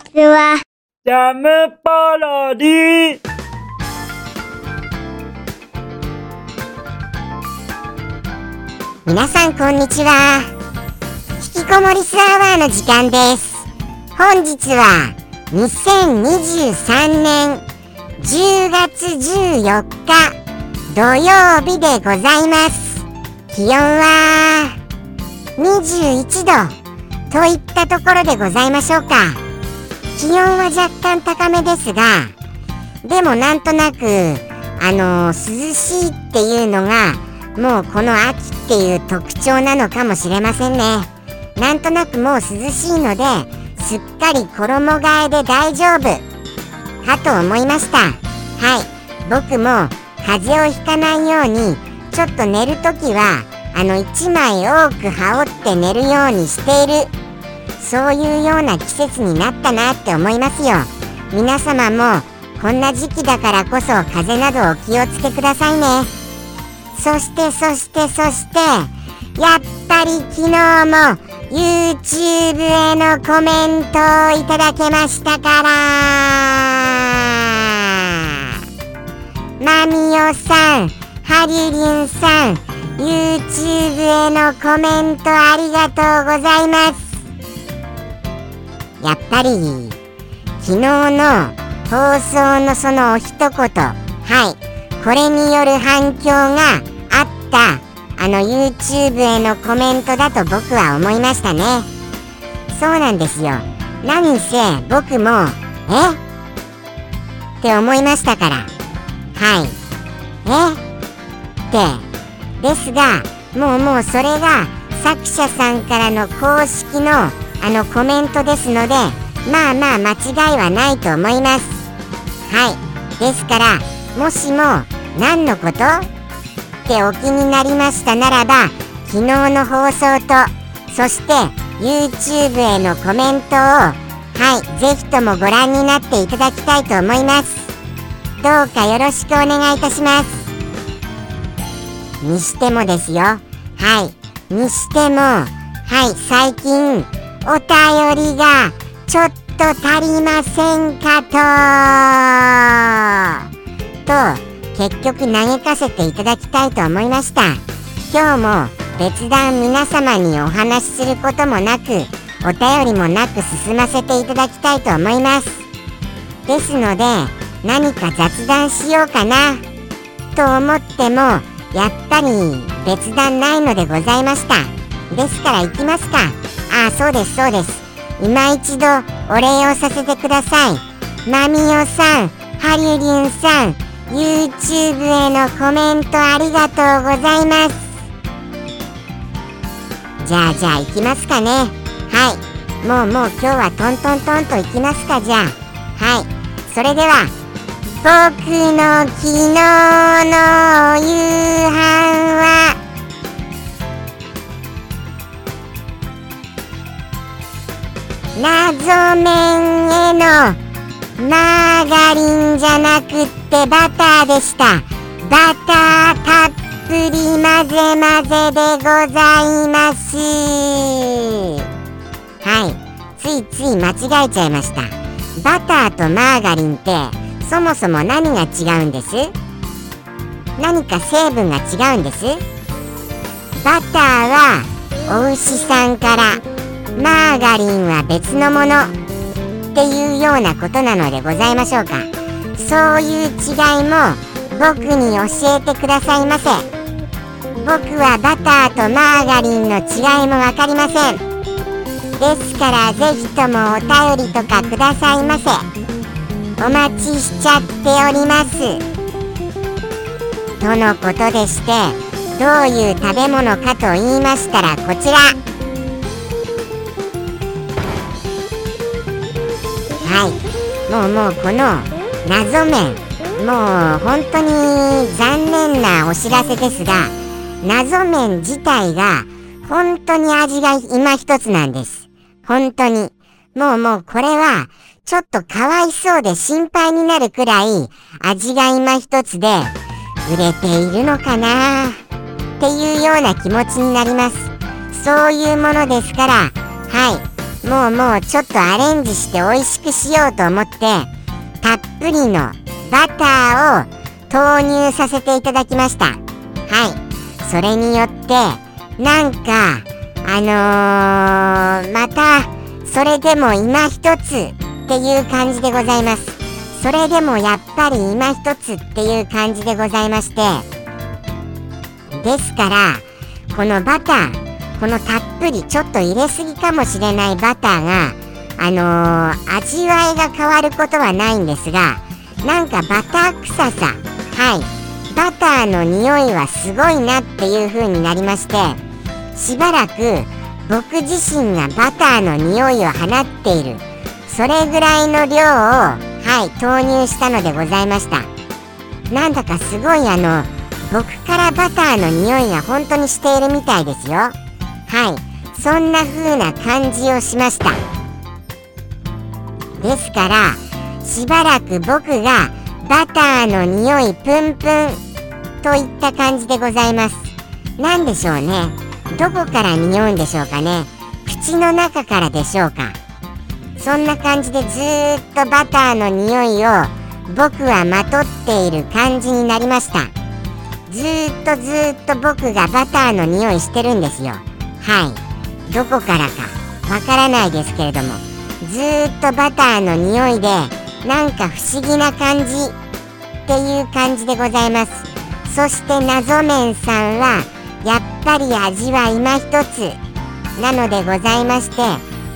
ちは。ジャムパロディ皆さんこんにちは。引きこもりスアワーの時間です。本日は2023年10月14日土曜日でございます。気温は21度といったところでございましょうか気温は若干高めですがでもなんとなくあのー涼しいっていうのがもうこの秋っていう特徴なのかもしれませんね。なんとなくもう涼しいのですっかり衣替えで大丈夫。かと思いました。はい。僕も風邪をひかないようにちょっと寝るときはあの1枚多く羽織って寝るようにしている。そういうような季節になったなって思いますよ。皆様もこんな時期だからこそ風邪などお気をつけくださいね。そしてそしてそしてやっぱり昨日も YouTube へのコメントをいただけましたから。マミオさんハリリンさん YouTube へのコメントありがとうございます。やっぱり昨日の放送のそのお一言はいこれによる反響があったあの YouTube へのコメントだと僕は思いましたね。そうなんですよ。何せ僕もえ？って思いましたから。はい。え？って。ですがもうもうそれが作者さんからの公式のあのコメントですのでまあまあ間違いはないと思います。はい。ですからもしも何のこと？ってお気になりましたならば昨日の放送とそして YouTube へのコメントをはいぜひともご覧になっていただきたいと思います。どうかよろしくお願いいたします。にしてもですよ。はい。にしてもはい最近お便りがちょっと足りませんかと。と結局投げかせていただきたいと思いました。今日も別段皆様にお話しすることもなくお便りもなく進ませていただきたいと思います。ですので何か雑談しようかなと思ってもやっぱり別段ないのでございました。ですから行きますか。あそうですそうです。今一度お礼をさせてください。マミオさんハリュリンさん YouTube へのコメントありがとうございます。じゃあじゃあ行きますかね。はい。もうもう今日はトントントンと行きますかじゃあ。はい。それでは僕の昨日の夕飯は謎麺へのマーガリンじゃなくってバターでした。バターたっぷり混ぜ混ぜでございます。はい。ついつい間違えちゃいました。バターとマーガリンってそもそも何が違うんです？何か成分が違うんです？バターはお牛さんからマーガリンは別のもの。っていうようなことなのでございましょうか。そういう違いも僕に教えてくださいませ。僕はバターとマーガリンの違いも分かりません。ですからぜひともお便りとかくださいませ。お待ちしちゃっております。とのことでしてどういう食べ物かと言いましたらこちら。はい。もうもうこの謎麺。もう本当に残念なお知らせですが謎麺自体が本当に味が今一つなんです。本当に。もうもうこれはちょっとかわいそうで心配になるくらい味が今一つで売れているのかな？っていうような気持ちになります。そういうものですからはい。もうもうちょっとアレンジして美味しくしようと思ってたっぷりのバターを投入させていただきました。はい。それによってなんかあのー、またそれでも今一つっていう感じでございます。それでもやっぱり今一つっていう感じでございまして。ですからこのバターこのたっぷりちょっと入れすぎかもしれないバターがあのー、味わいが変わることはないんですがなんかバター臭さはい。バターの匂いはすごいなっていう風になりましてしばらく僕自身がバターの匂いを放っているそれぐらいの量をはい投入したのでございました。なんだかすごいあの僕からバターの匂いが本当にしているみたいですよ。はい。そんな風な感じをしました。ですからしばらく僕がバターの匂いプンプンといった感じでございます。何でしょうね。どこから匂うんでしょうかね。口の中からでしょうか。そんな感じでずっとバターの匂いを僕はまとっている感じになりました。ずっとずっと僕がバターの匂いしてるんですよ。はい。どこからかわからないですけれどもずっとバターの匂いでなんか不思議な感じっていう感じでございます。そして謎麺さんはやっぱり味は今一つ。なのでございまして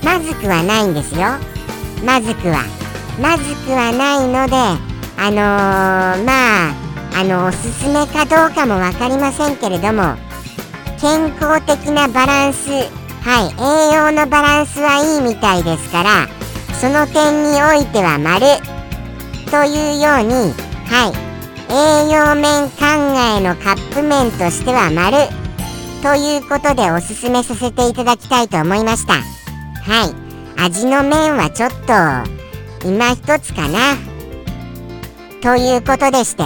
まずくはないんですよ。まずくはまずくはないのであのー、まああのおすすめかどうかも分かりませんけれども健康的なバランス。はい。栄養のバランスはいいみたいですからその点においては丸。というようにはい。栄養面考えのカップ麺としては丸。ということでおすすめさせていただきたいと思いました。はい。味の面はちょっと今一つかな。ということでして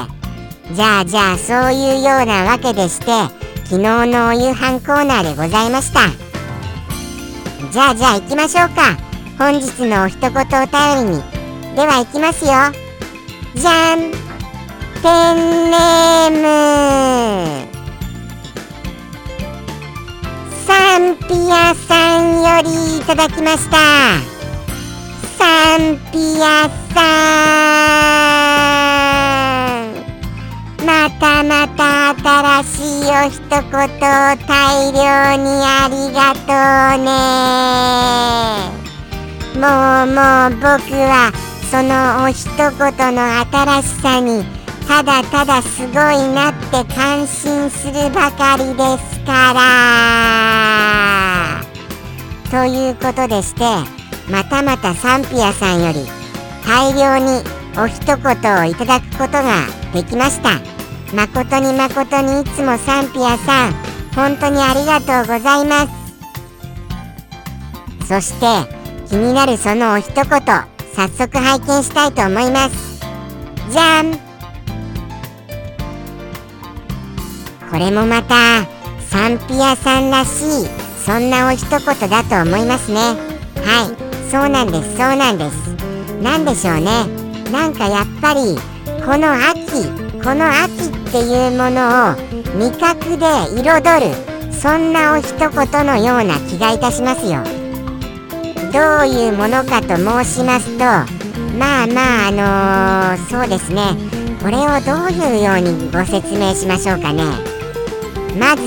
じゃあじゃあそういうようなわけでして昨日のお夕飯コーナーでございました。じゃあじゃあ行きましょうか。本日のお一言お便りに。では行きますよ。じゃん。ペンネーム。サンピアさんよりいただきました。サンピアさん。またまた新しいお一言を大量にありがとうね。もうもう僕はそのお一言の新しさにただただすごいなって感心するばかりですから。ということでしてまたまたサンピアさんより大量にお一言をいただくことができました。誠に誠にいつもサンピアさん本当にありがとうございます。そして気になるそのお一言早速拝見したいと思います。じゃん。これもまたサンピアさんらしいそんなお一言だと思いますね。はい。そうなんですそうなんです。何でしょうね。なんかやっぱりこの秋この秋っていうものを味覚で彩るそんなお一言のような気がいたしますよ。どういうものかと申しますとまあまああのー、そうですね。これをどういうようにご説明しましょうかね。まず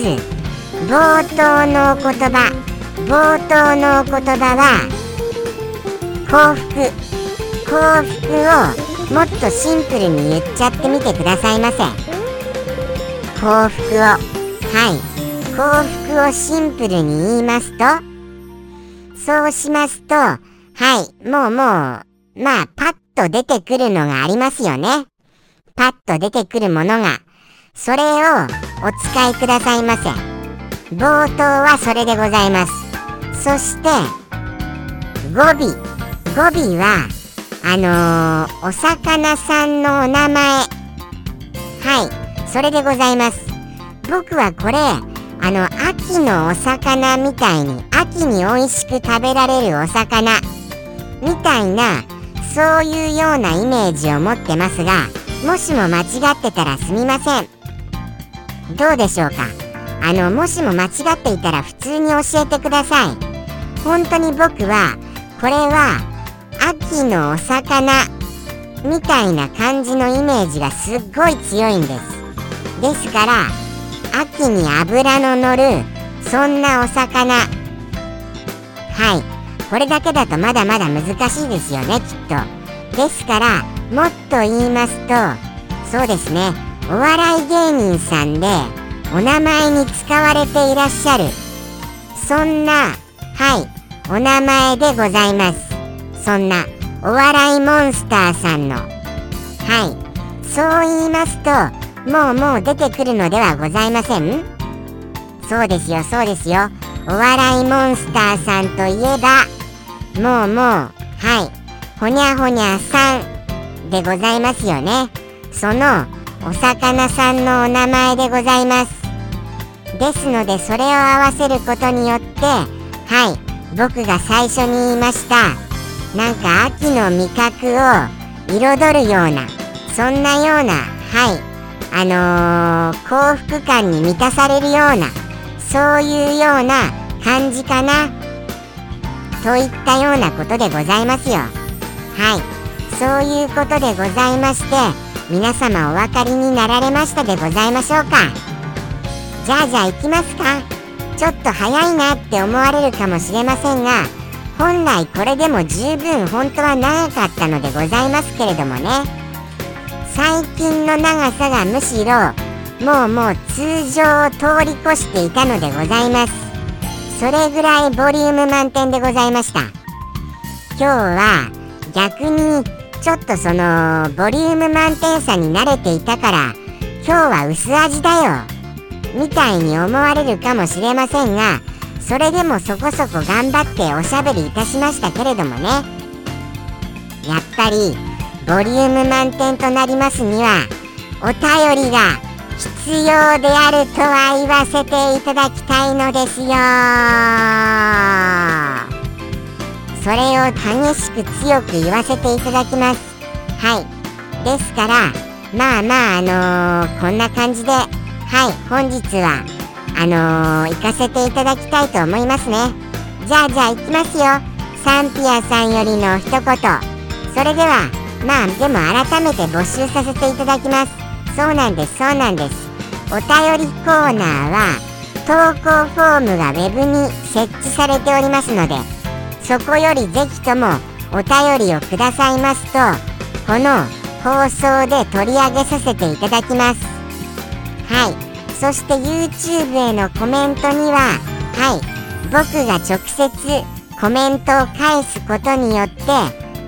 冒頭のお言葉冒頭のお言葉は幸福。幸福をもっとシンプルに言っちゃってみてくださいませ幸福をはい幸福をシンプルに言いますとそうしますと、はい、もうもう、まあ、パッと出てくるのがありますよね。パッと出てくるものが。それをお使いくださいませ。冒頭はそれでございます。そして、語尾。語尾は、あのー、お魚さんのお名前。はい、それでございます。僕はこれ、あの秋のお魚みたいに秋に美味しく食べられるお魚みたいなそういうようなイメージを持ってますがもしも間違ってたらすみませんどうでしょうか？あのもしも間違っていたら普通に教えてください本当に僕はこれは秋のお魚みたいな感じのイメージがすっごい強いんです。ですから秋に脂の乗るそんなお魚。はい。これだけだとまだまだ難しいですよねきっと。ですからもっと言いますとそうですね。お笑い芸人さんでお名前に使われていらっしゃる。そんなはい。お名前でございます。そんなお笑いモンスターさんの。はい。そう言いますともうもう出てくるのではございません？そうですよそうですよ。お笑いモンスターさんといえばもうもうはい。ほにゃほにゃさんでございますよね。そのお魚さんのお名前でございます。ですのでそれを合わせることによってはい。僕が最初に言いましたなんか秋の味覚を彩るようなそんなようなはいあのー、幸福感に満たされるようなそういうような感じかなといったようなことでございますよ。はいそういうことでございまして皆様お分かりになられましたでございましょうか。じゃあじゃあ行きますか。ちょっと早いなって思われるかもしれませんが本来これでも十分本当は長かったのでございますけれどもね。最近の長さがむしろもうもう通常を通り越していたのでございます。それぐらいボリューム満点でございました。今日は逆にちょっとそのボリューム満点さに慣れていたから今日は薄味だよ。みたいに思われるかもしれませんがそれでもそこそこ頑張っておしゃべりいたしましたけれどもね。やっぱりボリューム満点となりますにはお便りが必要であるとは言わせていただきたいのですよ。それを激しく強く言わせていただきます。はい。ですからまあまああのー、こんな感じではい本日はあのー、行かせていただきたいと思いますね。じゃあじゃあ行きますよ。サンピアさんよりの一言。それではまあでも改めて募集させていただきます。そうなんですそうなんです。お便りコーナーは投稿フォームが web に設置されておりますのでそこよりぜひともお便りをくださいますとこの放送で取り上げさせていただきます。はい。そして YouTube へのコメントにははい僕が直接コメントを返すことによって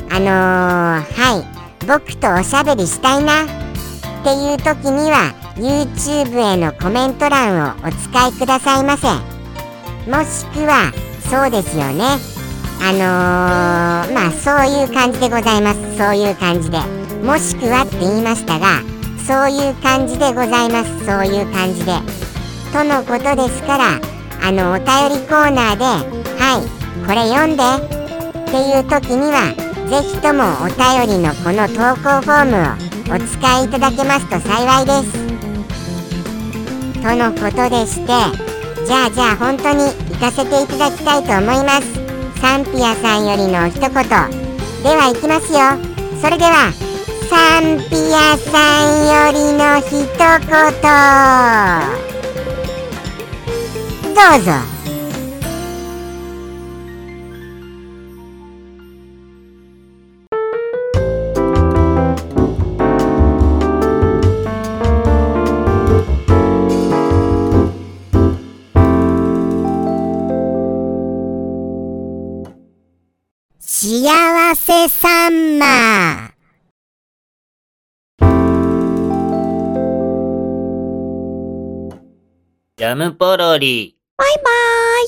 あのー、はい僕とおしゃべりしたいなっていう時には YouTube へのコメント欄をお使いくださいませ。もしくはそうですよね。あのー、まあそういう感じでございます。そういう感じで。もしくはって言いましたがそういう感じでございます。そういう感じで。とのことですからあのお便りコーナーではいこれ読んでっていう時には是非ともお便りのこの投稿フォームをお使いいただけますと幸いです。とのことでしてじゃあじゃあ本当に行かせていただきたいと思います。サンピアさんよりの一言。では行きますよ。それではサンピアさんよりの一言。どうぞ。ジャムポロリ。バイバーイ。